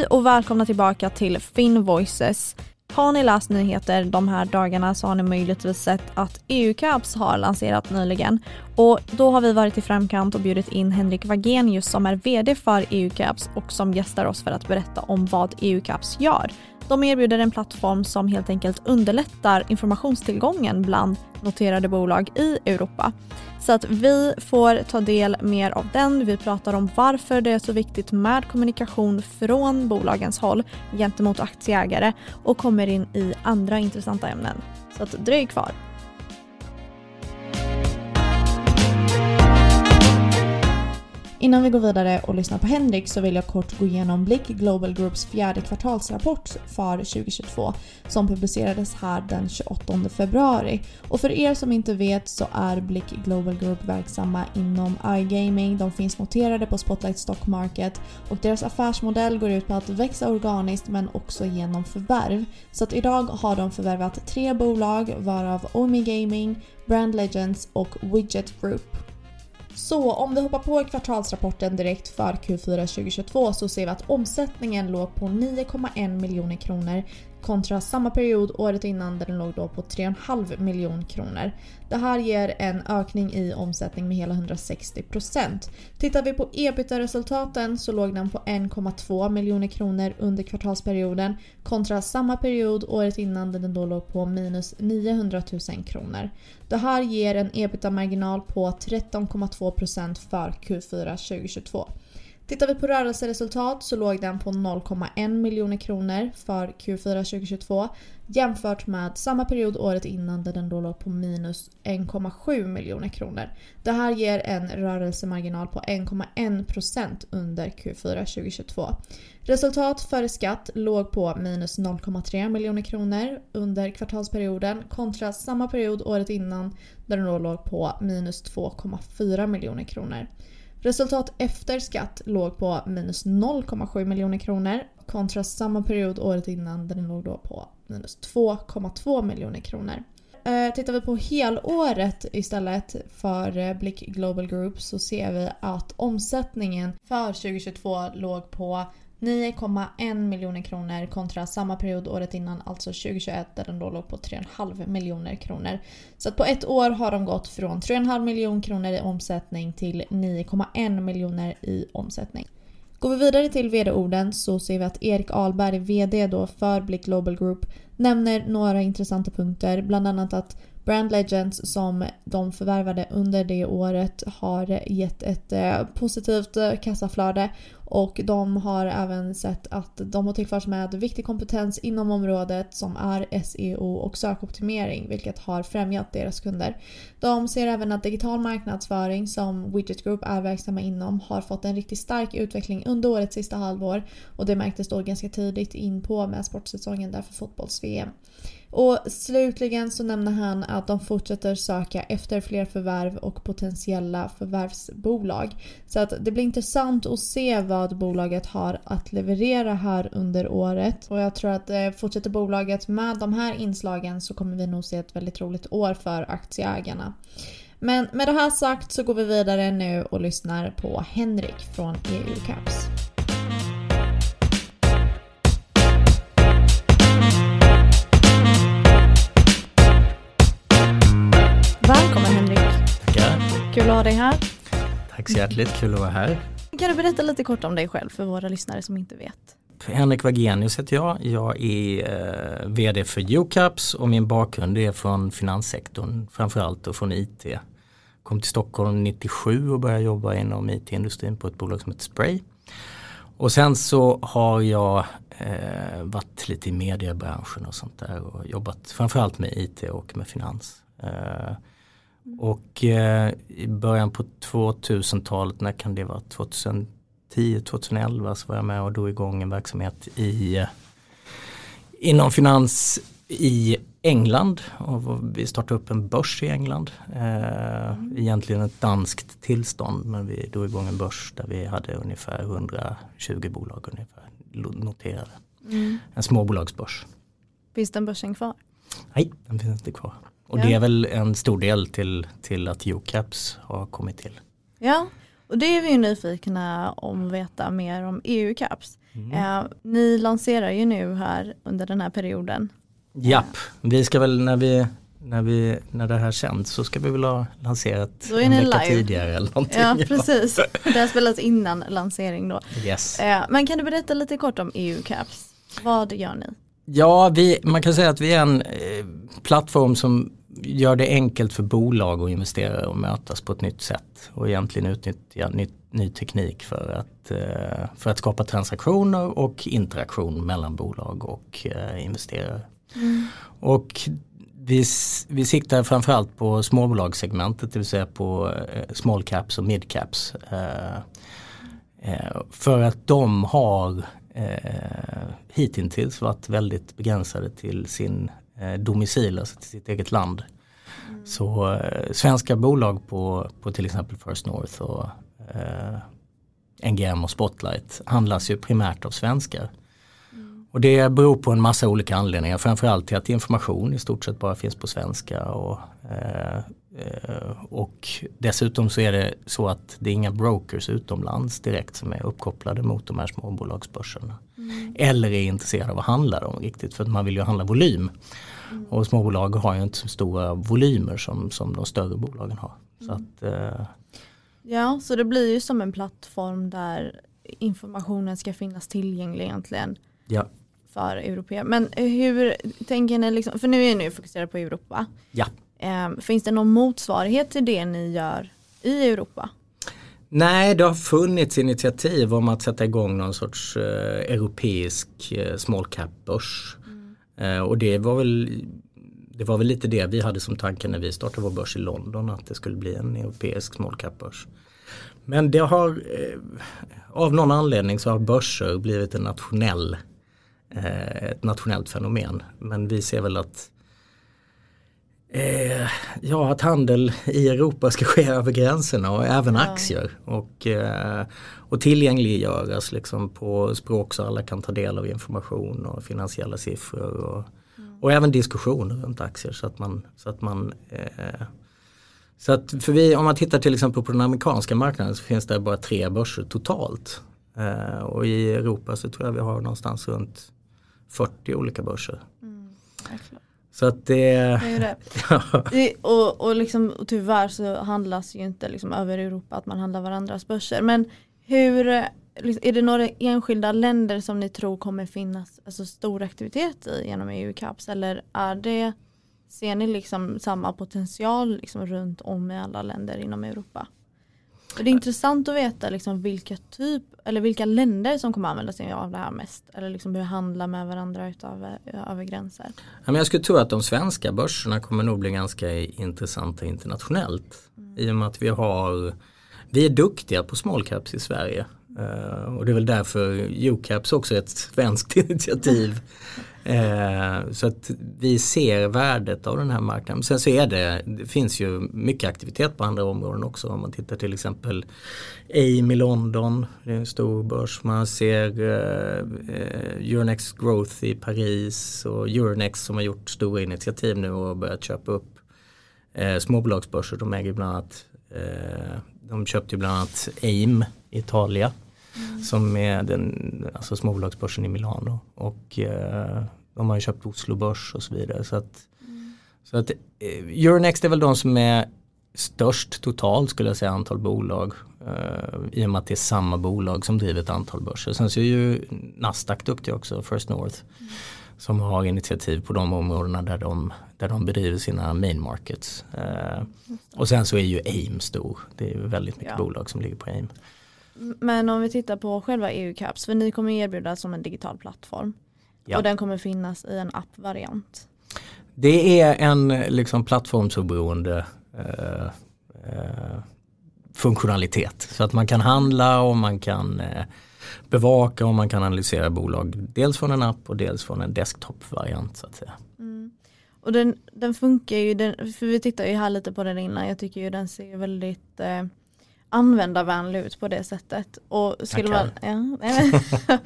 Hej och välkomna tillbaka till Finn Voices. Har ni läst nyheter de här dagarna så har ni möjligtvis sett att EU-CAPS har lanserat nyligen. Och då har vi varit i framkant och bjudit in Henrik Wagenius som är VD för EU-CAPS och som gästar oss för att berätta om vad EU-CAPS gör. De erbjuder en plattform som helt enkelt underlättar informationstillgången bland noterade bolag i Europa. Så att vi får ta del mer av den. Vi pratar om varför det är så viktigt med kommunikation från bolagens håll gentemot aktieägare och kommer in i andra intressanta ämnen. Så att dröj kvar. Innan vi går vidare och lyssnar på Henrik så vill jag kort gå igenom Blick Global Groups fjärde kvartalsrapport för 2022 som publicerades här den 28 februari. Och för er som inte vet så är Blick Global Group verksamma inom iGaming. De finns noterade på Spotlight Stock Market och deras affärsmodell går ut på att växa organiskt men också genom förvärv. Så att idag har de förvärvat tre bolag varav Omi Gaming, Brand Legends och Widget Group. Så om vi hoppar på kvartalsrapporten direkt för Q4 2022 så ser vi att omsättningen låg på 9,1 miljoner kronor kontra samma period året innan där den låg då på 3,5 miljoner kronor. Det här ger en ökning i omsättning med hela 160%. Tittar vi på ebitda-resultaten så låg den på 1,2 miljoner kronor under kvartalsperioden kontra samma period året innan där den då låg på minus 900 000 kronor. Det här ger en ebitda-marginal på 13,2% för Q4 2022. Tittar vi på rörelseresultat så låg den på 0,1 miljoner kronor för Q4 2022 jämfört med samma period året innan där den då låg på minus 1,7 miljoner kronor. Det här ger en rörelsemarginal på 1,1% under Q4 2022. Resultat före skatt låg på minus 0,3 miljoner kronor under kvartalsperioden kontra samma period året innan där den då låg på minus 2,4 miljoner kronor. Resultat efter skatt låg på minus 0,7 miljoner kronor kontra samma period året innan där den låg då på minus 2,2 miljoner kronor. Eh, tittar vi på helåret istället för eh, Blick Global Group så ser vi att omsättningen för 2022 låg på 9,1 miljoner kronor kontra samma period året innan, alltså 2021 där den då låg på 3,5 miljoner kronor. Så att på ett år har de gått från 3,5 miljoner kronor i omsättning till 9,1 miljoner i omsättning. Går vi vidare till vd-orden så ser vi att Erik Ahlberg, vd då för Blick Global Group, nämner några intressanta punkter. Bland annat att Brand Legends som de förvärvade under det året har gett ett eh, positivt eh, kassaflöde och de har även sett att de har tillförts med viktig kompetens inom området som är SEO och sökoptimering vilket har främjat deras kunder. De ser även att digital marknadsföring som Widget Group är verksamma inom har fått en riktigt stark utveckling under årets sista halvår och det märktes då ganska tidigt in på med sportsäsongen där för fotbolls-VM. Och slutligen så nämner han att de fortsätter söka efter fler förvärv och potentiella förvärvsbolag. Så att det blir intressant att se vad bolaget har att leverera här under året. Och jag tror att eh, fortsätter bolaget med de här inslagen så kommer vi nog se ett väldigt roligt år för aktieägarna. Men med det här sagt så går vi vidare nu och lyssnar på Henrik från EU Caps. Kul att ha dig här. Tack så hjärtligt, kul att vara här. Kan du berätta lite kort om dig själv för våra lyssnare som inte vet? Henrik Wagenius heter jag. Jag är eh, vd för UCAPS och min bakgrund är från finanssektorn, framförallt och från IT. Kom till Stockholm 97 och började jobba inom IT-industrin på ett bolag som heter Spray. Och sen så har jag eh, varit lite i mediebranschen och sånt där och jobbat framförallt med IT och med finans. Eh, och eh, i början på 2000-talet, när kan det vara? 2010, 2011 så var jag med och drog igång en verksamhet i, eh, inom finans i England. Och vi startade upp en börs i England. Eh, egentligen ett danskt tillstånd men vi drog igång en börs där vi hade ungefär 120 bolag ungefär noterade. Mm. En småbolagsbörs. Finns den börsen kvar? Nej, den finns inte kvar. Och ja. det är väl en stor del till, till att UCAPS har kommit till. Ja, och det är vi ju nyfikna om att veta mer om EU-CAPS. Mm. Eh, ni lanserar ju nu här under den här perioden. Japp, vi ska väl när vi när, vi, när det här känns så ska vi väl ha lanserat då är en vecka live. tidigare eller någonting. Ja precis, det har spelats innan lansering då. Yes. Eh, men kan du berätta lite kort om EU-caps? Vad gör ni? Ja, vi, man kan säga att vi är en eh, plattform som gör det enkelt för bolag och investerare att mötas på ett nytt sätt och egentligen utnyttja ny, ny teknik för att, eh, för att skapa transaktioner och interaktion mellan bolag och eh, investerare. Mm. Och vi, vi siktar framförallt på småbolagssegmentet, det vill säga på eh, small caps och mid caps. För att de har eh, hittills varit väldigt begränsade till sin domicil, alltså till sitt eget land. Mm. Så eh, svenska bolag på, på till exempel First North och eh, NGM och Spotlight handlas ju primärt av svenskar. Och det beror på en massa olika anledningar. Framförallt till att information i stort sett bara finns på svenska. Och, eh, eh, och dessutom så är det så att det är inga brokers utomlands direkt som är uppkopplade mot de här småbolagsbörserna. Mm. Eller är intresserade av att handla dem riktigt för att man vill ju handla volym. Mm. Och småbolag har ju inte så stora volymer som, som de större bolagen har. Så mm. att, eh, ja, så det blir ju som en plattform där informationen ska finnas tillgänglig egentligen. Ja för europeer. Men hur tänker ni, liksom, för nu är ni fokuserade på Europa. Ja. Eh, finns det någon motsvarighet till det ni gör i Europa? Nej, det har funnits initiativ om att sätta igång någon sorts eh, europeisk eh, small cap-börs. Mm. Eh, och det var väl det var väl lite det vi hade som tanke när vi startade vår börs i London att det skulle bli en europeisk small cap-börs. Men det har eh, av någon anledning så har börser blivit en nationell Eh, ett nationellt fenomen. Men vi ser väl att eh, ja, att handel i Europa ska ske över gränserna och även ja. aktier. Och, eh, och tillgängliggöras liksom på språk så alla kan ta del av information och finansiella siffror. Och, mm. och även diskussioner runt aktier så att man, så att man eh, så att för vi, om man tittar till exempel på den amerikanska marknaden så finns det bara tre börser totalt. Eh, och i Europa så tror jag vi har någonstans runt 40 olika börser. Mm, så att det... det, det. och, och, liksom, och tyvärr så handlas ju inte liksom över Europa att man handlar varandras börser. Men hur, liksom, är det några enskilda länder som ni tror kommer finnas alltså, stor aktivitet i genom EU-CAPS eller är det, ser ni liksom samma potential liksom runt om i alla länder inom Europa? Och det är intressant att veta liksom vilka typ eller vilka länder som kommer använda sig av det här mest. Eller liksom hur handlar med varandra utav, över gränser. Ja, men jag skulle tro att de svenska börserna kommer nog bli ganska intressanta internationellt. Mm. I och med att vi har vi är duktiga på small caps i Sverige. Uh, och det är väl därför UCAPS också är ett svenskt initiativ. Eh, så att vi ser värdet av den här marknaden. Sen så är det, det finns ju mycket aktivitet på andra områden också. Om man tittar till exempel AIM i London, det är en stor börs. Man ser eh, eh, Euronext Growth i Paris och Euronext som har gjort stora initiativ nu och börjat köpa upp eh, småbolagsbörser. De äger bland annat, eh, de köpte bland annat AIM i Italien Mm. Som är den, alltså småbolagsbörsen i Milano. Och eh, de har ju köpt Oslo Börs och så vidare. Så att, mm. så att eh, Euronext är väl de som är störst totalt skulle jag säga antal bolag. Uh, I och med att det är samma bolag som driver ett antal börser. Sen så är ju Nasdaq duktig också, First North. Mm. Som har initiativ på de områdena där de, där de bedriver sina main markets. Uh, och sen så är ju AIM stor. Det är ju väldigt mycket ja. bolag som ligger på AIM. Men om vi tittar på själva EU-CAPS, för ni kommer erbjuda som en digital plattform. Ja. Och den kommer finnas i en appvariant. Det är en liksom plattformsoberoende eh, eh, funktionalitet. Så att man kan handla och man kan eh, bevaka och man kan analysera bolag. Dels från en app och dels från en desktop-variant. så att säga. Mm. Och den, den funkar ju, den, för vi tittar ju här lite på den innan, jag tycker ju den ser väldigt eh, användarvänlig ut på det sättet. Och skulle man, ja,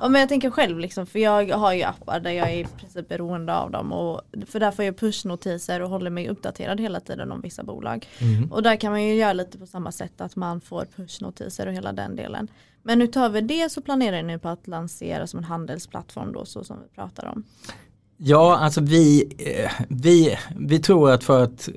ja, men jag tänker själv liksom, för jag har ju appar där jag är i princip beroende av dem. Och, för där får jag pushnotiser och håller mig uppdaterad hela tiden om vissa bolag. Mm. Och där kan man ju göra lite på samma sätt att man får pushnotiser och hela den delen. Men utöver det så planerar nu på att lansera som en handelsplattform då så som vi pratar om. Ja, alltså vi, eh, vi, vi tror att för att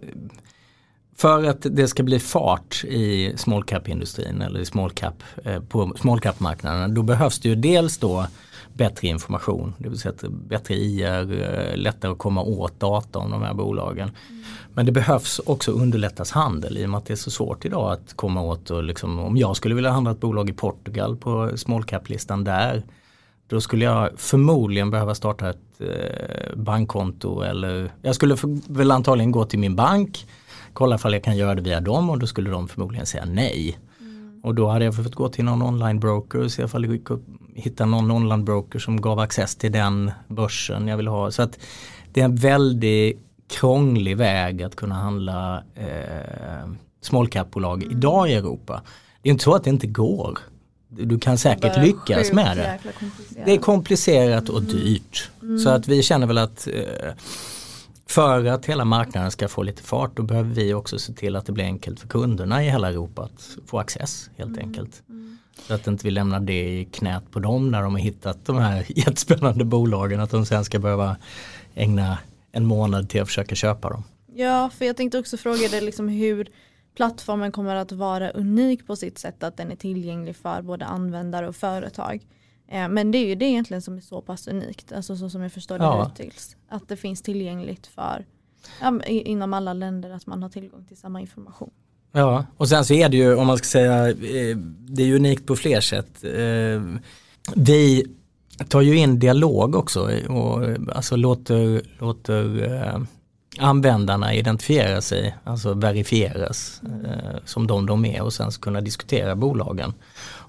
för att det ska bli fart i small cap-industrin eller i small cap, eh, på small cap-marknaden då behövs det ju dels då bättre information, det vill säga bättre IR, eh, lättare att komma åt data om de här bolagen. Mm. Men det behövs också underlättas handel i och med att det är så svårt idag att komma åt och liksom, om jag skulle vilja handla ett bolag i Portugal på small cap-listan där då skulle jag förmodligen behöva starta ett eh, bankkonto eller jag skulle för, väl antagligen gå till min bank kolla ifall jag kan göra det via dem och då skulle de förmodligen säga nej. Mm. Och då hade jag fått gå till någon online broker och se ifall det gick att hitta någon online broker som gav access till den börsen jag vill ha. Så att det är en väldigt krånglig väg att kunna handla eh, small cap-bolag mm. idag i Europa. Det är inte så att det inte går. Du kan säkert lyckas med det. Det är komplicerat och dyrt. Mm. Så att vi känner väl att eh, för att hela marknaden ska få lite fart då behöver vi också se till att det blir enkelt för kunderna i hela Europa att få access helt mm. enkelt. Mm. Så att inte vi lämnar det i knät på dem när de har hittat de här jättespännande bolagen att de sen ska behöva ägna en månad till att försöka köpa dem. Ja, för jag tänkte också fråga dig liksom hur plattformen kommer att vara unik på sitt sätt att den är tillgänglig för både användare och företag. Eh, men det är ju det egentligen som är så pass unikt, alltså så som jag förstår det ja. hittills. Att det finns tillgängligt för ja, inom alla länder att man har tillgång till samma information. Ja, och sen så är det ju om man ska säga, eh, det är unikt på fler sätt. Eh, vi tar ju in dialog också och alltså låter, låter användarna identifiera sig, alltså verifieras som de de är och sen så kunna diskutera bolagen.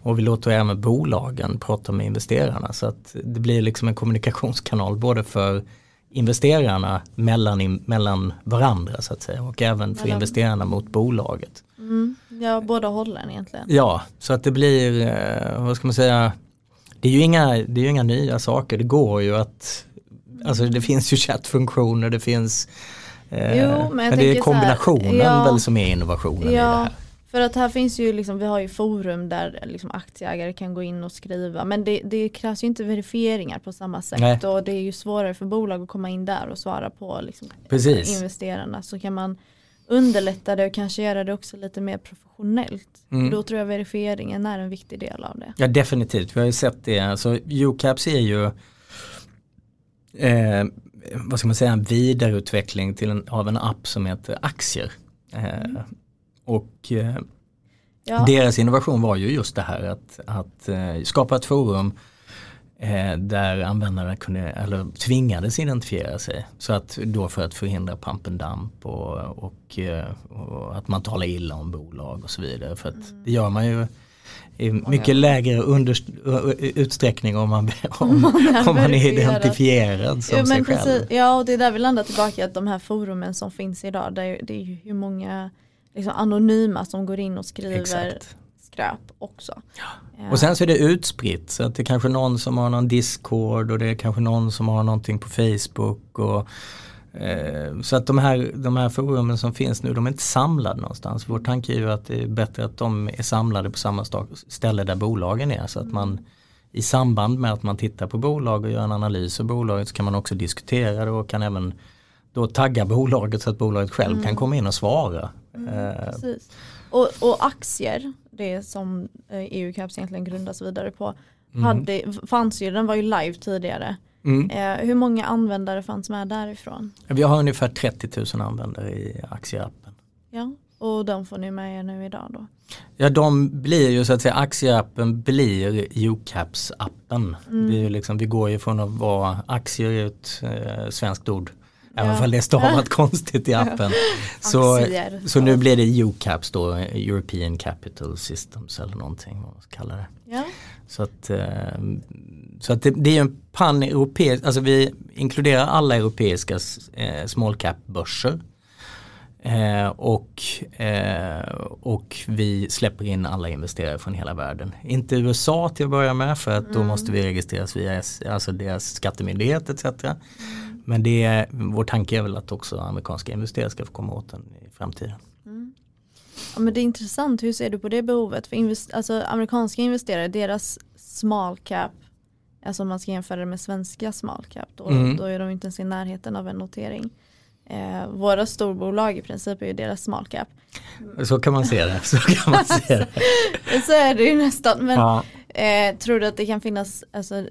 Och vi låter även bolagen prata med investerarna så att det blir liksom en kommunikationskanal både för investerarna mellan, mellan varandra så att säga och även för mellan. investerarna mot bolaget. Mm. Ja, båda hållen egentligen. Ja, så att det blir, eh, vad ska man säga, det är ju inga, det är ju inga nya saker, det går ju att, alltså det finns ju chattfunktioner, det finns eh, jo, men, men det är kombinationen här, ja, väl som är innovationen ja, i det här. För att här finns ju liksom, vi har ju forum där liksom aktieägare kan gå in och skriva. Men det, det krävs ju inte verifieringar på samma sätt. Nej. Och det är ju svårare för bolag att komma in där och svara på liksom investerarna. Så kan man underlätta det och kanske göra det också lite mer professionellt. Mm. Då tror jag verifieringen är en viktig del av det. Ja definitivt, vi har ju sett det. Alltså, UCAPS är ju eh, vad ska man säga, en vidareutveckling till en, av en app som heter Aktier. Eh, mm. Och eh, ja. deras innovation var ju just det här att, att eh, skapa ett forum eh, där användarna kunde, eller tvingades identifiera sig. Så att då för att förhindra pump and dump och, och, eh, och att man talar illa om bolag och så vidare. För att mm. det gör man ju i mycket lägre under, utsträckning om man, om, om man är identifierad som ja, sig själv. Precis, ja och det är där vi landar tillbaka att de här forumen som finns idag det är, det är ju hur många liksom anonyma som går in och skriver Exakt. skräp också. Ja. Och sen så är det utspritt så att det är kanske någon som har någon Discord och det är kanske någon som har någonting på Facebook. Och, eh, så att de här, de här forumen som finns nu de är inte samlade någonstans. Vår tanke är ju att det är bättre att de är samlade på samma ställe där bolagen är. Så att man i samband med att man tittar på bolag och gör en analys av bolaget så kan man också diskutera det och kan även då tagga bolaget så att bolaget själv mm. kan komma in och svara. Mm, eh, och, och, aktier, det som eh, e egentligen grundas vidare på, mm. hade, fanns ju, den var ju live tidigare. Mm. Eh, hur många användare fanns med därifrån? Vi har ungefär 30 000 användare i aktieappen. Ja, och de får ni med er nu idag då? Ja, de blir ju så att säga, aktieappen blir UCAPS-appen. Mm. liksom, vi går ju från att vara aktier ett eh, svenskt ord Även om det är stavat konstigt i appen. Så, så nu blir det UCAPS då, European Capital Systems eller någonting vad man ska kalla det. Ja. Så att, eh, så att det, det är en pan-europeisk, alltså vi inkluderar alla europeiska eh, small cap börser. Eh, och, eh, och vi släpper in alla investerare från hela världen. Inte USA till att börja med för att mm. då måste vi registreras via alltså deras skattemyndighet etc. Mm. Men det, vår tanke är väl att också amerikanska investerare ska få komma åt den i framtiden. Mm. Ja, men det är intressant, hur ser du på det behovet? För invest alltså, amerikanska investerare, deras small cap, alltså om man ska jämföra det med svenska small cap, då, mm. då är de inte ens i närheten av en notering. Eh, våra storbolag i princip är ju deras small cap. Så kan man se det. Så, kan man se det. så är det ju nästan. Men ja. eh, tror du att det kan finnas alltså,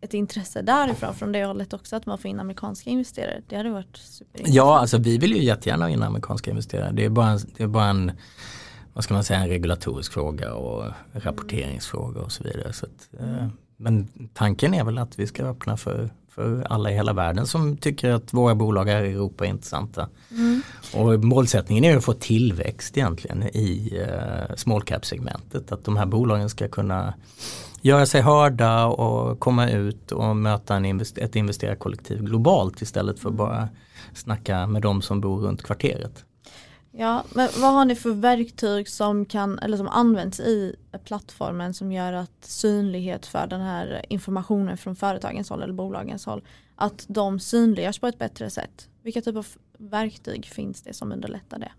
ett intresse därifrån från det hållet också att man får in amerikanska investerare? Det hade varit superintressant. Ja, alltså vi vill ju jättegärna ha in amerikanska investerare. Det är bara en, det är bara en vad ska man säga, en regulatorisk fråga och rapporteringsfråga och så vidare. Så att, eh, men tanken är väl att vi ska öppna för för alla i hela världen som tycker att våra bolag här i Europa är intressanta. Mm. Och målsättningen är att få tillväxt egentligen i uh, small cap-segmentet. Att de här bolagen ska kunna göra sig hörda och komma ut och möta en invester ett investerarkollektiv globalt istället för bara snacka med de som bor runt kvarteret. Ja, men vad har ni för verktyg som, kan, eller som används i plattformen som gör att synlighet för den här informationen från företagens håll eller bolagens håll, att de synliggörs på ett bättre sätt? Vilka typer av verktyg finns det som underlättar det?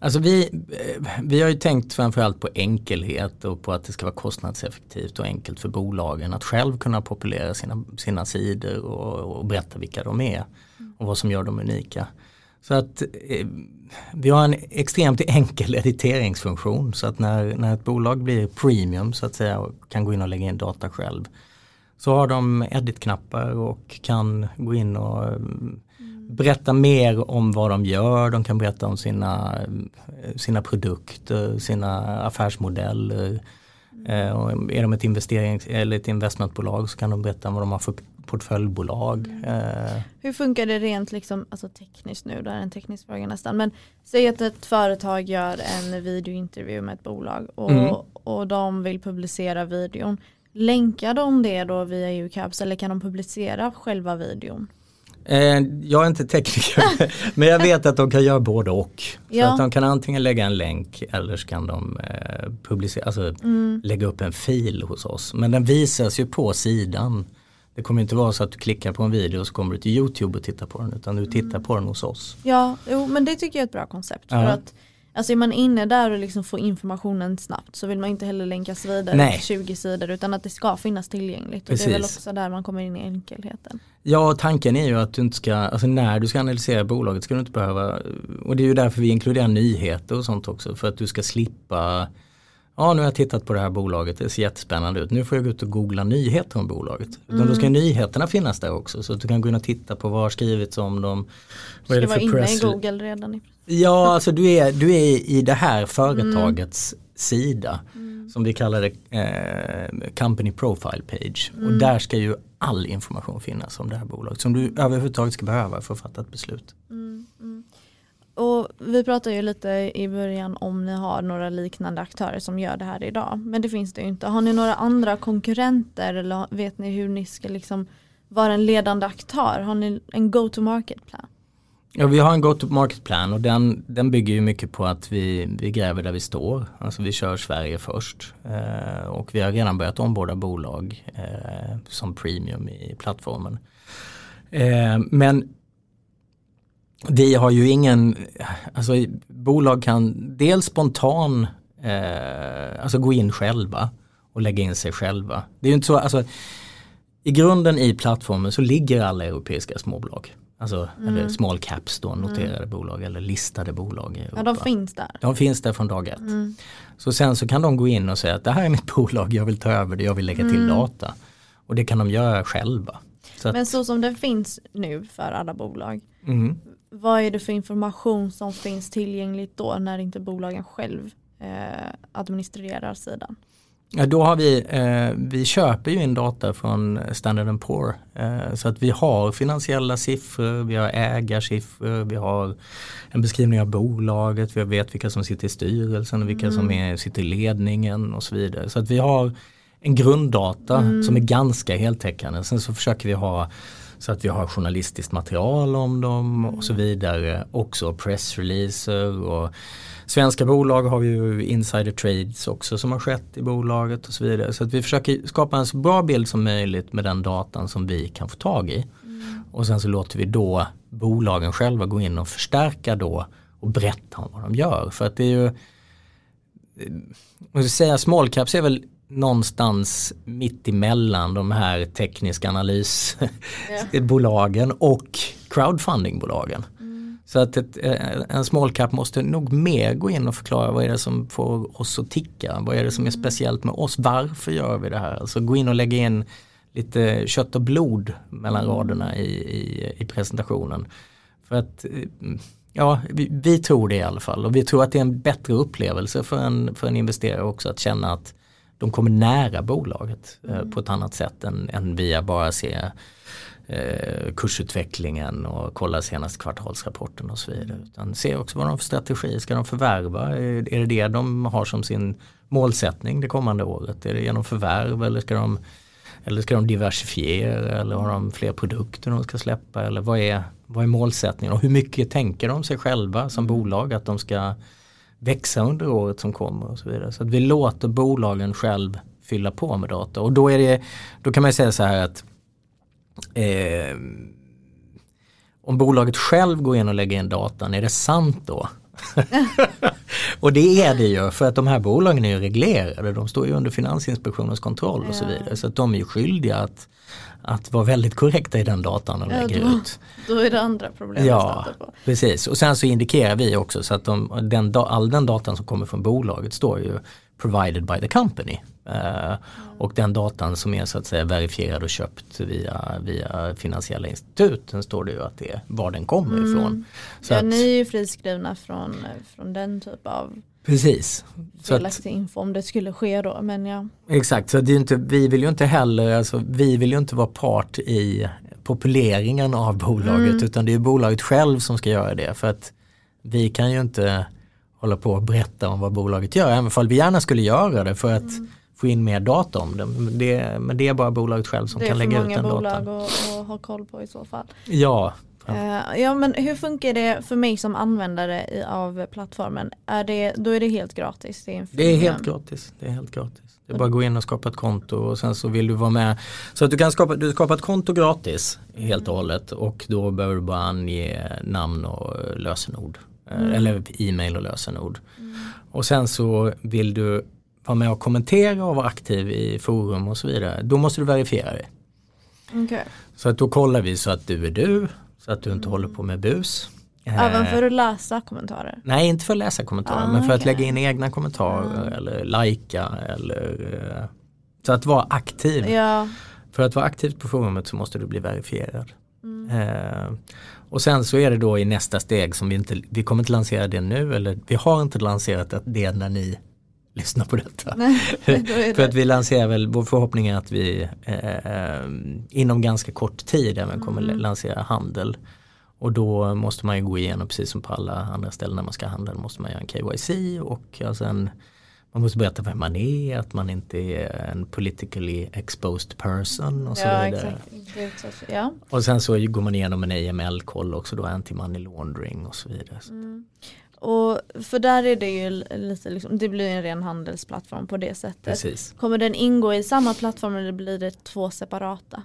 Alltså vi, eh, vi har ju tänkt framförallt på enkelhet och på att det ska vara kostnadseffektivt och enkelt för bolagen att själv kunna populera sina, sina sidor och, och berätta vilka de är och vad som gör dem unika. Så att eh, vi har en extremt enkel editeringsfunktion så att när, när ett bolag blir premium så att säga och kan gå in och lägga in data själv så har de edit-knappar och kan gå in och. Mm, berätta mer om vad de gör. De kan berätta om sina, sina produkter, sina affärsmodeller. Mm. Och är de ett investerings eller ett investmentbolag så kan de berätta vad de har för portföljbolag. Mm. Eh. Hur funkar det rent liksom, alltså tekniskt nu, det är en teknisk fråga nästan, men säg att ett företag gör en videointervju med ett bolag och, mm. och de vill publicera videon. Länkar de det då via UCAPS eller kan de publicera själva videon? Eh, jag är inte tekniker men jag vet att de kan göra både och. Ja. Så att de kan antingen lägga en länk eller så kan de eh, publicera, alltså mm. lägga upp en fil hos oss. Men den visas ju på sidan. Det kommer inte vara så att du klickar på en video och så kommer du till YouTube och tittar på den utan du tittar mm. på den hos oss. Ja, jo, men det tycker jag är ett bra koncept. Ja. För att Alltså är man inne där och liksom får informationen snabbt så vill man inte heller länkas vidare Nej. till 20 sidor utan att det ska finnas tillgängligt. Precis. Och det är väl också där man kommer in i enkelheten. Ja, tanken är ju att du inte ska, alltså när du ska analysera bolaget ska du inte behöva, och det är ju därför vi inkluderar nyheter och sånt också, för att du ska slippa ja nu har jag tittat på det här bolaget, det ser jättespännande ut. Nu får jag gå ut och googla nyheter om bolaget. Mm. Då ska mm. nyheterna finnas där också så att du kan gå in och titta på vad har skrivits om dem. Vad ska det inne press? i Google redan? I ja, alltså du är, du är i det här företagets mm. sida. Mm. Som vi kallar det eh, Company Profile Page. Och mm. där ska ju all information finnas om det här bolaget som du överhuvudtaget ska behöva för att fatta ett beslut. Mm, och vi pratade ju lite i början om ni har några liknande aktörer som gör det här idag. Men det finns det ju inte. Har ni några andra konkurrenter eller vet ni hur ni ska liksom vara en ledande aktör? Har ni en go-to-market plan? Ja, vi har en go-to-market plan och den, den bygger ju mycket på att vi, vi gräver där vi står. Alltså vi kör Sverige först eh, och vi har redan börjat omborda bolag eh, som premium i plattformen. Eh, men vi har ju ingen, alltså bolag kan dels spontan eh, alltså gå in själva och lägga in sig själva. Det är ju inte så, alltså i grunden i plattformen så ligger alla europeiska småbolag. Alltså mm. eller small caps då, noterade mm. bolag eller listade bolag i Europa. Ja de finns där. De finns där från dag ett. Mm. Så sen så kan de gå in och säga att det här är mitt bolag, jag vill ta över det, jag vill lägga till mm. data. Och det kan de göra själva. Så Men så som det finns nu för alla bolag, mm vad är det för information som finns tillgängligt då när inte bolagen själv eh, administrerar sidan? Ja, då har vi, eh, vi köper ju in data från Standard Poor. Eh, så att vi har finansiella siffror, vi har ägarsiffror, vi har en beskrivning av bolaget, vi vet vilka som sitter i styrelsen, vilka mm. som är, sitter i ledningen och så vidare. Så att vi har en grunddata mm. som är ganska heltäckande. Sen så försöker vi ha Så att vi har journalistiskt material om dem och så vidare. Också pressreleaser och svenska bolag har ju insider trades också som har skett i bolaget och så vidare. Så att vi försöker skapa en så bra bild som möjligt med den datan som vi kan få tag i. Mm. Och sen så låter vi då bolagen själva gå in och förstärka då och berätta om vad de gör. För att det är ju, jag säga small caps är väl någonstans mitt emellan de här tekniska analysbolagen och crowdfundingbolagen. Mm. Så att ett, eh, en small cap måste nog mer gå in och förklara vad är det som får oss att ticka. Vad är det som är mm. speciellt med oss? Varför gör vi det här? Alltså gå in och lägga in lite kött och blod mellan mm. raderna i, i, i presentationen. För att eh, Ja, vi, vi, tror det i alla fall och vi tror att det är en bättre upplevelse för en, för en investerare också att känna att de kommer nära bolaget eh, mm. på ett annat sätt än, än via bara se eh, kursutvecklingen och kolla senaste kvartalsrapporten och så vidare. Mm. Utan se också vad de har för strategi, ska de förvärva? Är, är det det de har som sin målsättning det kommande året? Är det genom förvärv eller ska de eller ska de diversifiera eller har de fler produkter de ska släppa eller vad är, vad är målsättningen och hur mycket tänker de sig själva som mm. bolag att de ska växa under året som kommer och så vidare. Så att vi låter bolagen själv fylla på med data och då, är det, då kan man säga så här att eh, om bolaget själv går in och lägger in datan, är det sant då? och det är det ju för att de här bolagen är ju reglerade. De står ju under Finansinspektionens kontroll och så vidare. Så att de är ju skyldiga att, att vara väldigt korrekta i den datan de ja, lägger då, ut. Då är det andra problem Ja, precis. Och sen så indikerar vi också så att de, den, all den datan som kommer från bolaget står ju provided by the company. Uh, och den datan som är så att säga verifierad och köpt via, via finansiella institut, den står det ju att det är var den kommer mm. ifrån. Så ja, att, ni är ju friskrivna från, från den typ av Precis. Felaktig info om det skulle ske då. Men ja. Exakt, så det är inte, vi vill ju inte heller, alltså, vi vill ju inte vara part i populeringen av bolaget mm. utan det är bolaget själv som ska göra det. För att vi kan ju inte hålla på och berätta om vad bolaget gör, även om vi gärna skulle göra det för att mm. få in mer data om det. Men det, men det är bara bolaget själv som kan lägga ut den datan. Det är för många bolag att ha koll på i så fall. Ja. Uh, ja men hur funkar det för mig som användare av plattformen? Är det, då är det helt gratis? Det är, det är helt gratis. Det är helt gratis. Det är bara att gå in och skapa ett konto och sen så vill du vara med. Så att du kan skapa, du skapar ett konto gratis helt och hållet och då behöver du bara ange namn och lösenord. Eh, mm. Eller e-mail och lösenord. Mm. Och sen så vill du vara med och kommentera och vara aktiv i forum och så vidare. Då måste du verifiera dig. Okay. Så att då kollar vi så att du är du. Så att du inte mm. håller på med bus. Även för att läsa kommentarer? Nej, inte för att läsa kommentarer ah, men för okay. att lägga in egna kommentarer ah. eller lajka eller eh, så att vara aktiv. Ja. För att vara aktiv på forumet så måste du bli verifierad. Mm. Eh, och sen så är det då i nästa steg som vi inte, vi kommer inte lansera det nu eller vi har inte lanserat det när ni lyssnar på detta. Nej, det För att vi lanserar väl, vår förhoppning är att vi eh, inom ganska kort tid även kommer mm. lansera handel. Och då måste man ju gå igenom precis som på alla andra ställen när man ska handla, då måste man göra en KYC och alltså en man måste berätta vem man är, att man inte är en politically exposed person och så ja, vidare. Exakt. Ja. Och sen så går man igenom en AML-koll också då, anti-money laundering och så vidare. Mm. Och för där är det ju lite liksom, det blir en ren handelsplattform på det sättet. Precis. Kommer den ingå i samma plattform eller blir det två separata?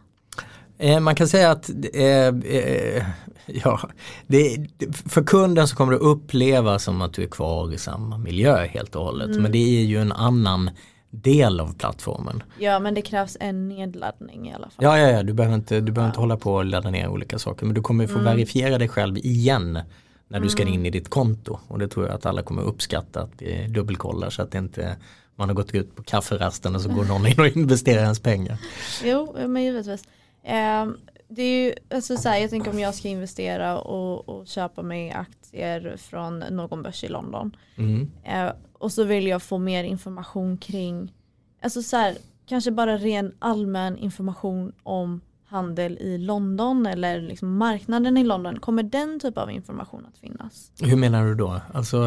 Eh, man kan säga att eh, eh, ja, det, för kunden så kommer det uppleva som att du är kvar i samma miljö helt och hållet. Mm. Men det är ju en annan del av plattformen. Ja men det krävs en nedladdning i alla fall. Ja, ja, ja. du behöver inte, du behöver ja. inte hålla på och ladda ner olika saker. Men du kommer få mm. verifiera dig själv igen när du ska mm. in i ditt konto. Och det tror jag att alla kommer uppskatta att vi dubbelkollar så att det inte man har gått ut på kafferasten och så går någon in och investerar ens pengar. Jo, men givetvis. Eh, det är ju, alltså så här, jag tänker om jag ska investera och, och köpa mig aktier från någon börs i London. Mm. Eh, och så vill jag få mer information kring, alltså så här, kanske bara ren allmän information om handel i London eller liksom marknaden i London. Kommer den typ av information att finnas? Hur menar du då? Alltså,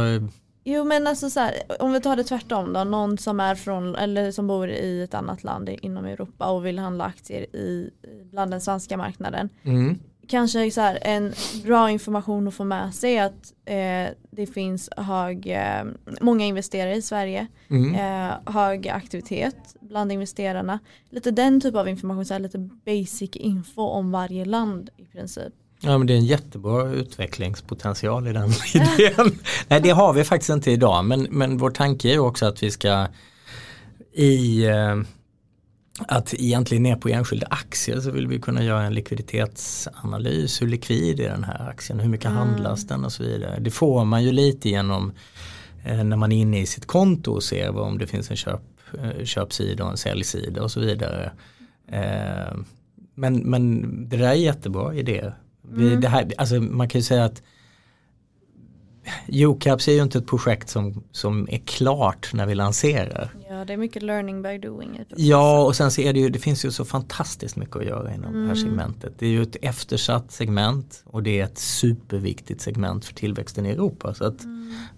Jo men alltså så här, om vi tar det tvärtom då, någon som är från eller som bor i ett annat land inom Europa och vill handla aktier i, bland den svenska marknaden. Mm. Kanske så här, en bra information att få med sig att eh, det finns hög, eh, många investerare i Sverige, Mm. eh, hög aktivitet bland investerarna. Lite den typ av information, så här, lite basic info om varje land i princip. Ja men det är en jättebra utvecklingspotential i den idén. Nej det har vi faktiskt inte idag men, men vår tanke är också att vi ska i eh, att egentligen ner på enskilda aktier så vill vi kunna göra en likviditetsanalys. Hur likvid är den här aktien? Hur mycket Mm. handlas den och så vidare. Det får man ju lite genom eh, när man är inne i sitt konto och ser vad- om det finns en köp, eh, köpsida och en säljsida och så vidare. Eh, men, men det där är jättebra idé. Vi, Mm. det här, alltså man kan ju säga att UCAPS är ju inte ett projekt som, som är klart när vi lanserar. Ja det är mycket learning by doing. Ja och sen så är det ju, det finns ju så fantastiskt mycket att göra inom det här Mm. segmentet. Det är ju ett eftersatt segment och det är ett superviktigt segment för tillväxten i Europa. Så att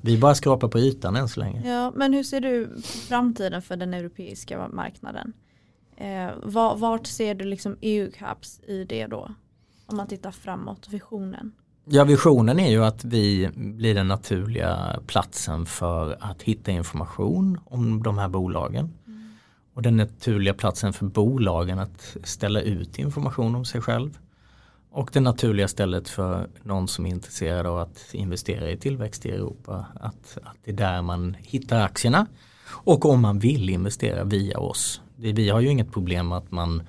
vi bara skrapar på ytan än så länge. Ja, men hur ser du framtiden för den europeiska marknaden? Eh, var, vart ser du liksom EU-caps i det då? Om man tittar framåt, visionen. Ja, visionen är ju att vi blir den naturliga platsen för att hitta information om de här bolagen. Och den naturliga platsen för bolagen att ställa ut information om sig själv. Och det naturliga stället för någon som är intresserad av att investera i tillväxt i Europa. Att, att det är där man hittar aktierna. Och om man vill investera via oss. Vi har ju inget problem att man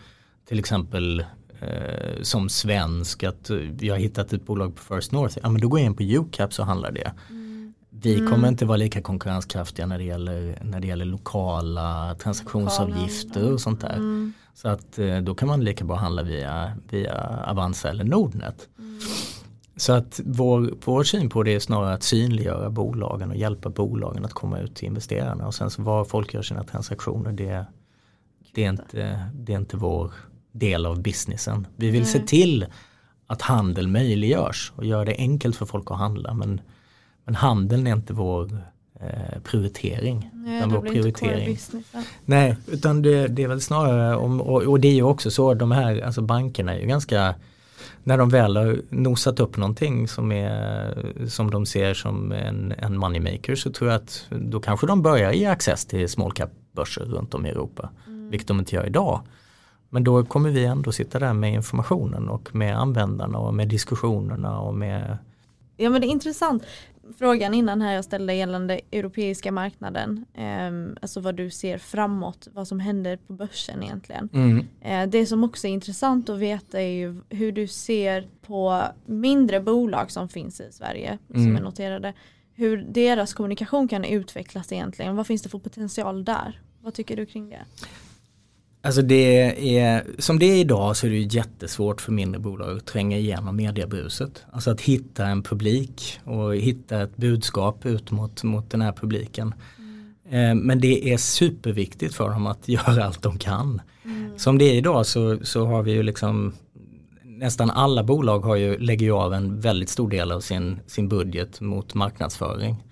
till exempel eh, som svensk att eh, vi har hittat ett bolag på First North. Ja men då går jag in på UCAP och handlar det. Vi kommer inte vara lika konkurrenskraftiga när det gäller, när det gäller lokala transaktionsavgifter och sånt där. Mm. Så att eh, då kan man lika bra handla via, via Avanza eller Nordnet. Så att vår, vår syn på det är snarare att synliggöra bolagen och hjälpa bolagen att komma ut till investerarna. Och sen så var folk gör sina transaktioner det, det, är inte, det är inte vår del av businessen. Vi vill se Nej. till att handel möjliggörs och gör det enkelt för folk att handla. Men, men handeln är inte vår eh, prioritering. Nej, utan det vår blir inte core prioritering. business. ja. Nej, utan det, det är väl snarare om, och, och det är ju också så, de här alltså bankerna är ju ganska när de väl har nosat upp någonting som, är, som de ser som en, en moneymaker så tror jag att då kanske de börjar ge access till small cap börser runt om i Europa. Vilket de inte gör idag. Men då kommer vi ändå sitta där med informationen och med användarna och med diskussionerna och med Ja men det är intressant. Frågan innan här jag ställde gällande europeiska marknaden. Eh, alltså vad du ser framåt, vad som händer på börsen egentligen. mm, Eh, det som också är intressant att veta är ju hur du ser på mindre bolag som finns i Sverige som Mm. är noterade. Hur deras kommunikation kan utvecklas egentligen. Vad finns det för potential där? Vad tycker du kring det? Alltså det är, som det är idag så är det ju jättesvårt för mindre bolag att tränga igenom mediebruset. Alltså att hitta en publik och hitta ett budskap ut mot, mot den här publiken. Eh, Men det är superviktigt för dem att göra allt de kan. Som det är idag så, så har vi ju liksom nästan alla bolag har ju, lägger ju av en väldigt stor del av sin, sin budget mot marknadsföring.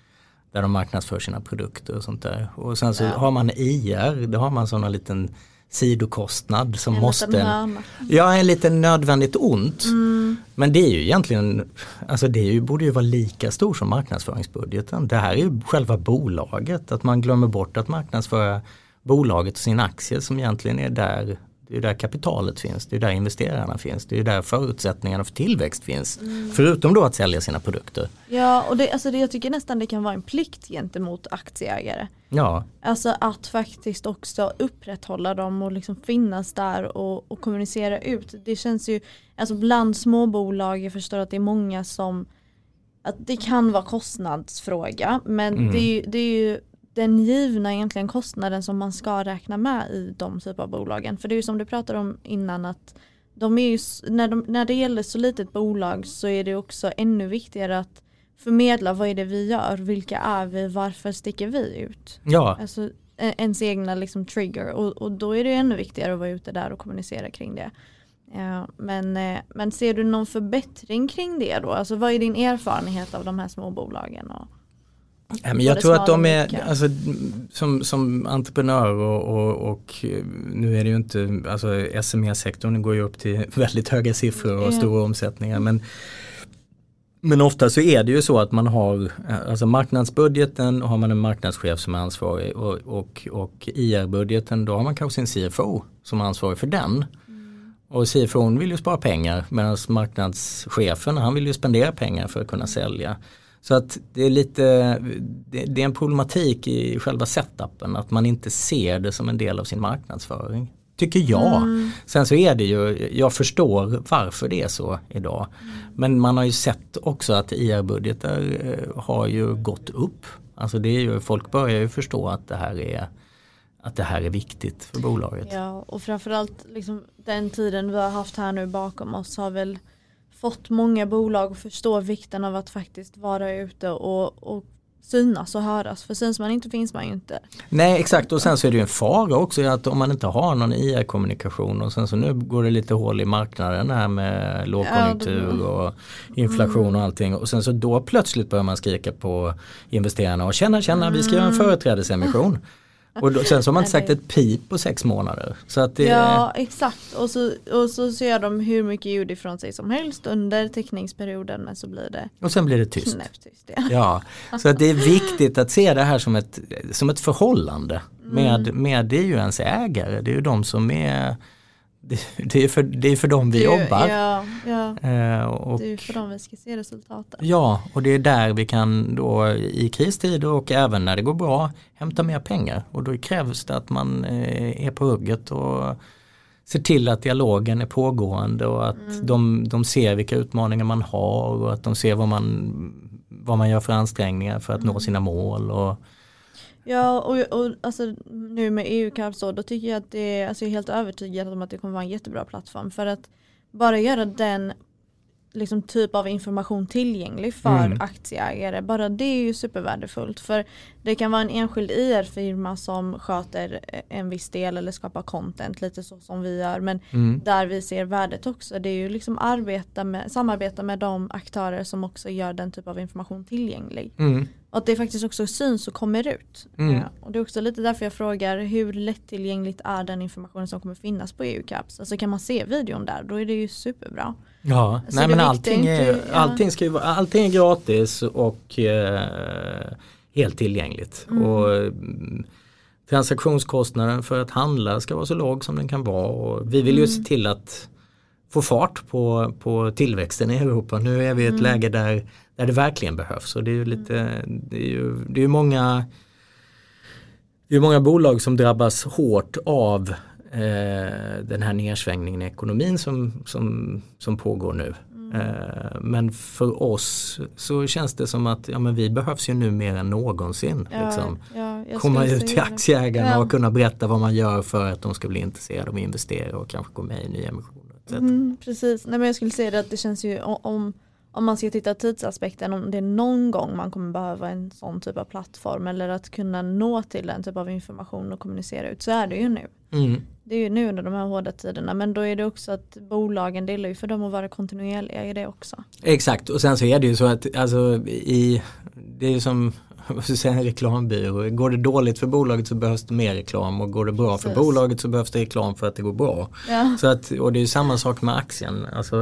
Där de marknadsför sina produkter och sånt där. Och sen så Ja. har man IR, då har man sådana liten sidokostnad som En måste liten. Ja, en liten nödvändigt ont. Mm. Men det är ju egentligen, alltså det är ju, borde ju vara lika stor som marknadsföringsbudgeten. Det här är ju själva bolaget, att man glömmer bort att marknadsföra bolaget och sin aktie som egentligen är där, det är där kapitalet finns, det är där investerarna finns, det är där förutsättningarna för tillväxt finns. Förutom då att sälja sina produkter. Ja och det, alltså det, jag tycker nästan det kan vara en plikt gentemot aktieägare. Ja, Alltså att faktiskt också upprätthålla dem och liksom finnas där och, och kommunicera ut. Det känns ju, alltså bland småbolag, jag förstår att det är många som, att det kan vara kostnadsfråga men Mm. det, är det är ju den givna egentligen kostnaden som man ska räkna med i de typer av bolagen. För det är ju som du pratade om innan att de är ju, när, de, när det gäller så litet bolag så är det också ännu viktigare att förmedla vad är det vi gör, vilka är vi, varför sticker vi ut? ja. Alltså eh, ens egna liksom trigger och, och då är det ännu viktigare att vara ute där och kommunicera kring det. Ja, men, eh, men ser du någon förbättring kring det då? Alltså vad är din erfarenhet av de här små bolagen? Och, Ja, men jag tror att de är, alltså, som, som entreprenör och, och, och, nu är det ju inte, alltså SME-sektorn går ju upp till väldigt höga siffror och yeah. stora omsättningar. Men, men ofta så är det ju så att man har, alltså marknadsbudgeten har man en marknadschef som är ansvarig och, och, och IR-budgeten då har man kanske sin CFO som är ansvarig för den. Mm. Och CFO vill ju spara pengar medan marknadschefen han vill ju spendera pengar för att kunna sälja. Så att det är lite, det, är en problematik i själva setupen att man inte ser det som en del av sin marknadsföring. Tycker jag. Mm. Sen så är det ju, jag förstår varför det är så idag. Mm. Men man har ju sett också att IR-budgetar eh, har ju gått upp. Alltså det är ju, folk börjar ju förstå att det här är att det här är viktigt för bolaget. Ja och framförallt liksom, den tiden vi har haft här nu bakom oss har väl fått många bolag att förstå vikten av att faktiskt vara ute och, och synas och höras. För syns man inte finns man ju inte. Nej exakt och sen så är det ju en fara också att om man inte har någon IR-kommunikation och sen så nu går det lite hål i marknaden här med lågkonjunktur och inflation och allting och sen så då plötsligt börjar man skrika på investerarna och känna känna vi ska göra en mm. företrädesemission. Och då, sen så har man inte sagt ett pip på sex månader. Så att det... Ja exakt och så, och så ser de hur mycket ljud ifrån sig som helst under teckningsperioden men så blir det Och sen blir det tyst. Knäpptyst, ja. ja. Så att det är viktigt att se det här som ett, som ett förhållande med, mm. med det är ju ens ägare, det är ju de som är det, är för, det är för dem vi det, jobbar. Ja, ja. Eh, och, det är för dem vi ska se resultaten. Ja, och det är där vi kan då i kristider och även när det går bra hämta mer pengar. Och då krävs det att man eh, är på hugget och ser till att dialogen är pågående och att mm. de, de ser vilka utmaningar man har och att de ser vad man, vad man gör för ansträngningar för att mm. nå sina mål. Och, Ja och, och alltså, nu med EU-CAP så då tycker jag att det är, alltså jag är helt övertygad om att det kommer vara en jättebra plattform för att bara göra den liksom, typ av information tillgänglig för mm. aktieägare. Bara det är ju supervärdefullt. För det kan vara en enskild IR-firma som sköter en viss del eller skapar content lite så som vi gör. Men mm. där vi ser värdet också det är ju liksom arbeta med, samarbeta med de aktörer som också gör den typ av information tillgänglig. Mm. Och att det faktiskt också syns och kommer ut. Mm. Ja, och det är också lite därför jag frågar hur lättillgängligt är den informationen som kommer finnas på EU-caps? Alltså kan man se videon där då är det ju superbra. Ja, så nej men allting är, allting, ska ju, allting är gratis och eh, helt tillgängligt. Mm. Och, mm, transaktionskostnaden för att handla ska vara så låg som den kan vara. Och vi vill ju mm. se till att få fart på, på tillväxten i Europa. Nu är vi i ett mm. läge där, där det verkligen behövs. Och det är ju lite, det är ju, det är många det är många bolag som drabbas hårt av eh, den här nedsvängningen i ekonomin som, som, som pågår nu. Mm. Eh, men för oss så känns det som att ja, men vi behövs ju nu mer än någonsin. Ja, liksom. ja, Komma ut till aktieägarna ja. och kunna berätta vad man gör för att de ska bli intresserade av att investera och kanske gå med i nyemissioner. Mm, precis, Nej, men jag skulle säga det att det känns ju om om man ska titta tidsaspekten, om det är någon gång man kommer behöva en sån typ av plattform eller att kunna nå till den typ av information och kommunicera ut så är det ju nu. Mm. Det är ju nu under de här hårda tiderna men då är det också att bolagen, det gäller ju för dem att vara kontinuerliga i det också. Exakt och sen så är det ju så att alltså, i, det är ju som en reklambyrå. Går det dåligt för bolaget så behövs det mer reklam och går det bra Precis. för bolaget så behövs det reklam för att det går bra. Ja. Så att, och det är ju samma sak med aktien. Alltså,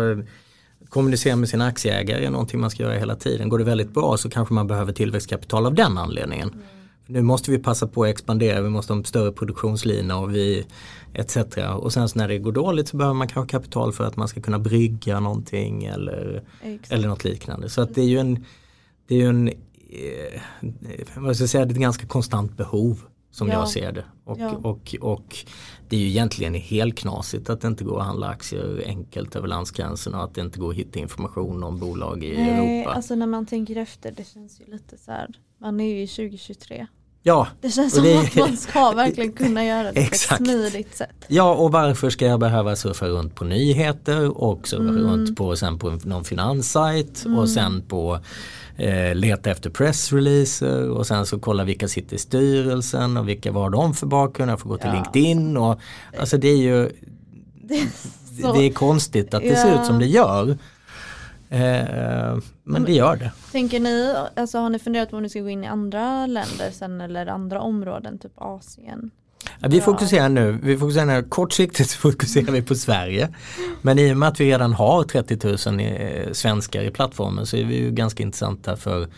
kommunicera med sina aktieägare är någonting man ska göra hela tiden. Går det väldigt bra så kanske man behöver tillväxtkapital av den anledningen. Mm. Nu måste vi passa på att expandera, vi måste ha en större produktionslina och vi etc. Och sen när det går dåligt så behöver man kanske kapital för att man ska kunna brygga någonting eller, eller något liknande. Så att det är ju en, det är en vad ska jag säga, det är ett ganska konstant behov som ja. jag ser det. Och, ja. och, och det är ju egentligen helt knasigt att det inte går att handla aktier enkelt över landsgränsen och att det inte går att hitta information om bolag i Nej, Europa. Alltså när man tänker efter det känns ju lite så här, man är ju i 2023. Ja. Det känns som det, att man ska verkligen kunna göra det exakt. på ett smidigt sätt. Ja och varför ska jag behöva surfa runt på nyheter och surfa mm. runt på, sen på någon finanssajt mm. och sen på eh, leta efter pressreleaser och sen så kolla vilka sitter i styrelsen och vilka var de för bakgrund. Jag får gå till ja. LinkedIn och alltså det är ju det är, det är konstigt att det ja. ser ut som det gör. Eh, men det gör det. Tänker ni, alltså har ni funderat på om ni ska gå in i andra länder sen eller andra områden, typ Asien? Ja, vi fokuserar nu, vi fokuserar nu, kortsiktigt fokuserar vi på Sverige. Men i och med att vi redan har 30 000 eh, svenskar i plattformen så är vi ju ganska intressanta för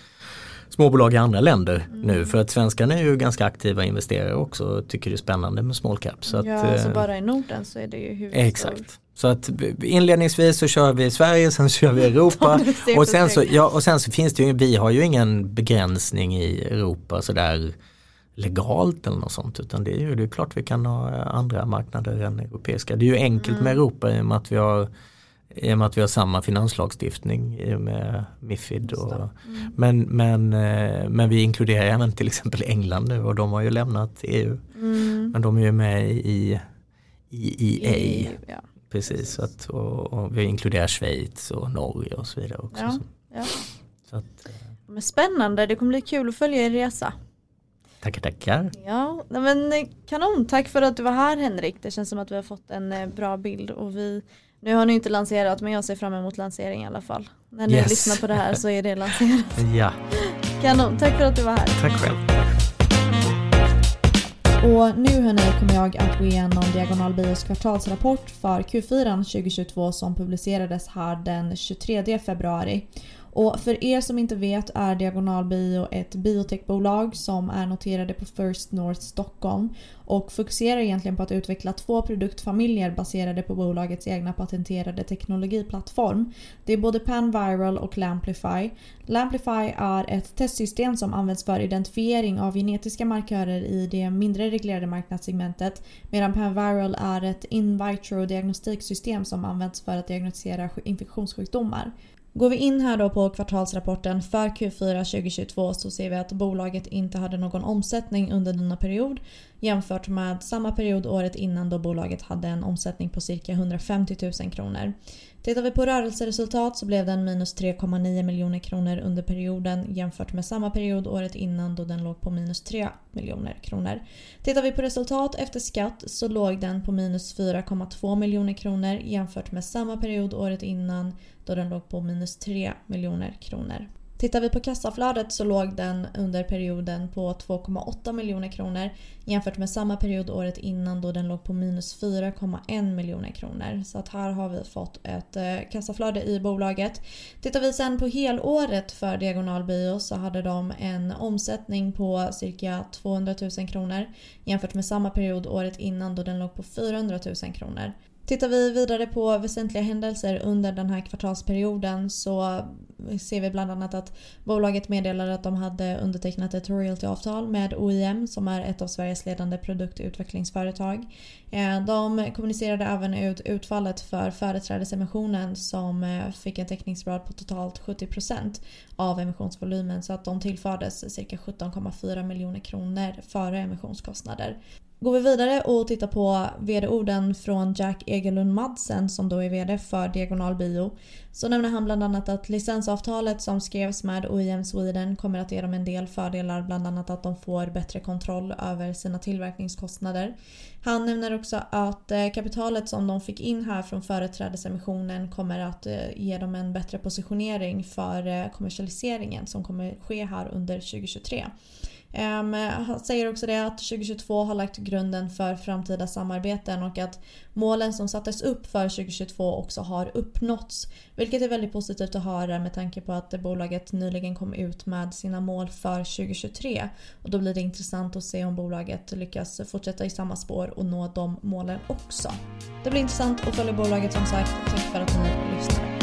småbolag i andra länder mm. nu för att svenskarna är ju ganska aktiva investerare också och tycker det är spännande med small cap. Så att, ja, så alltså bara i Norden så är det ju huvudstad. Exakt. Så att inledningsvis så kör vi Sverige, sen kör vi Europa och sen, så, ja, och sen så finns det ju, vi har ju ingen begränsning i Europa sådär legalt eller något sånt utan det är ju det är klart vi kan ha andra marknader än europeiska. Det är ju enkelt mm. med Europa i och med att vi har i och med att vi har samma finanslagstiftning i och med Mifid. Och, mm. men, men, eh, men vi inkluderar även till exempel England nu och de har ju lämnat EU. Mm. Men de är ju med i, i EA. I, ja. Precis, så att, och, och, vi inkluderar Schweiz och Norge och så vidare också. Ja, ja. Så att, eh, men spännande, det kommer bli kul att följa er resa. Tackar, tackar. Ja, men eh, kanon. Tack för att du var här Henrik. Det känns som att vi har fått en bra bild och vi nu har ni inte lanserat men jag ser fram emot lansering i alla fall. När ni yes. lyssnar på det här så är det lanserat. ja. Kanon, tack för att du var här. Tack själv. Och nu hörni kommer jag att gå igenom Diagonal Bios kvartalsrapport för Q4 2022 som publicerades här den 23 februari. Och för er som inte vet är Diagonal Bio ett biotechbolag som är noterade på First North Stockholm och fokuserar egentligen på att utveckla två produktfamiljer baserade på bolagets egna patenterade teknologiplattform. Det är både Panviral och Lamplify. Lamplify är ett testsystem som används för identifiering av genetiska markörer i det mindre reglerade marknadssegmentet medan Panviral är ett in vitro diagnostiksystem som används för att diagnostisera infektionssjukdomar. Går vi in här då på kvartalsrapporten för Q4 2022 så ser vi att bolaget inte hade någon omsättning under denna period jämfört med samma period året innan då bolaget hade en omsättning på cirka 150 000 kronor. Tittar vi på rörelseresultat så blev den minus 3,9 miljoner kronor under perioden jämfört med samma period året innan då den låg på minus 3 miljoner kronor. Tittar vi på resultat efter skatt så låg den på minus 4,2 miljoner kronor jämfört med samma period året innan då den låg på minus 3 miljoner kronor. Tittar vi på kassaflödet så låg den under perioden på 2,8 miljoner kronor jämfört med samma period året innan då den låg på minus 4,1 miljoner kronor. Så att här har vi fått ett eh, kassaflöde i bolaget. Tittar vi sen på helåret för Diagonal Bio så hade de en omsättning på cirka 200 000 kronor jämfört med samma period året innan då den låg på 400 000 kronor. Tittar vi vidare på väsentliga händelser under den här kvartalsperioden så ser vi bland annat att bolaget meddelade att de hade undertecknat ett royaltyavtal med OIM som är ett av Sveriges ledande produktutvecklingsföretag. Eh, de kommunicerade även ut utfallet för företrädesemissionen som eh, fick en täckningsgrad på totalt 70% av emissionsvolymen så att de tillfördes cirka 17,4 miljoner kronor före emissionskostnader. Går vi vidare och tittar på vd-orden från Jack Egelund Madsen som då är vd för Diagonal Bio så nämner han bland annat att licensavtalet som skrevs med OEM Sweden kommer att ge dem en del fördelar bland annat att de får bättre kontroll över sina tillverkningskostnader. Han nämner också att eh, kapitalet som de fick in här från företrädesemissionen kommer att eh, ge dem en bättre positionering för eh, kommersialiseringen som kommer ske här under 2023. Um, han säger också det att 2022 har lagt grunden för framtida samarbeten och att målen som sattes upp för 2022 också har uppnåtts. Vilket är väldigt positivt att höra med tanke på att bolaget nyligen kom ut med sina mål för 2023. Och då blir det intressant att se om bolaget lyckas fortsätta i samma spår och nå de målen också. Det blir intressant att följa bolaget som sagt. Tack för att ni lyssnade.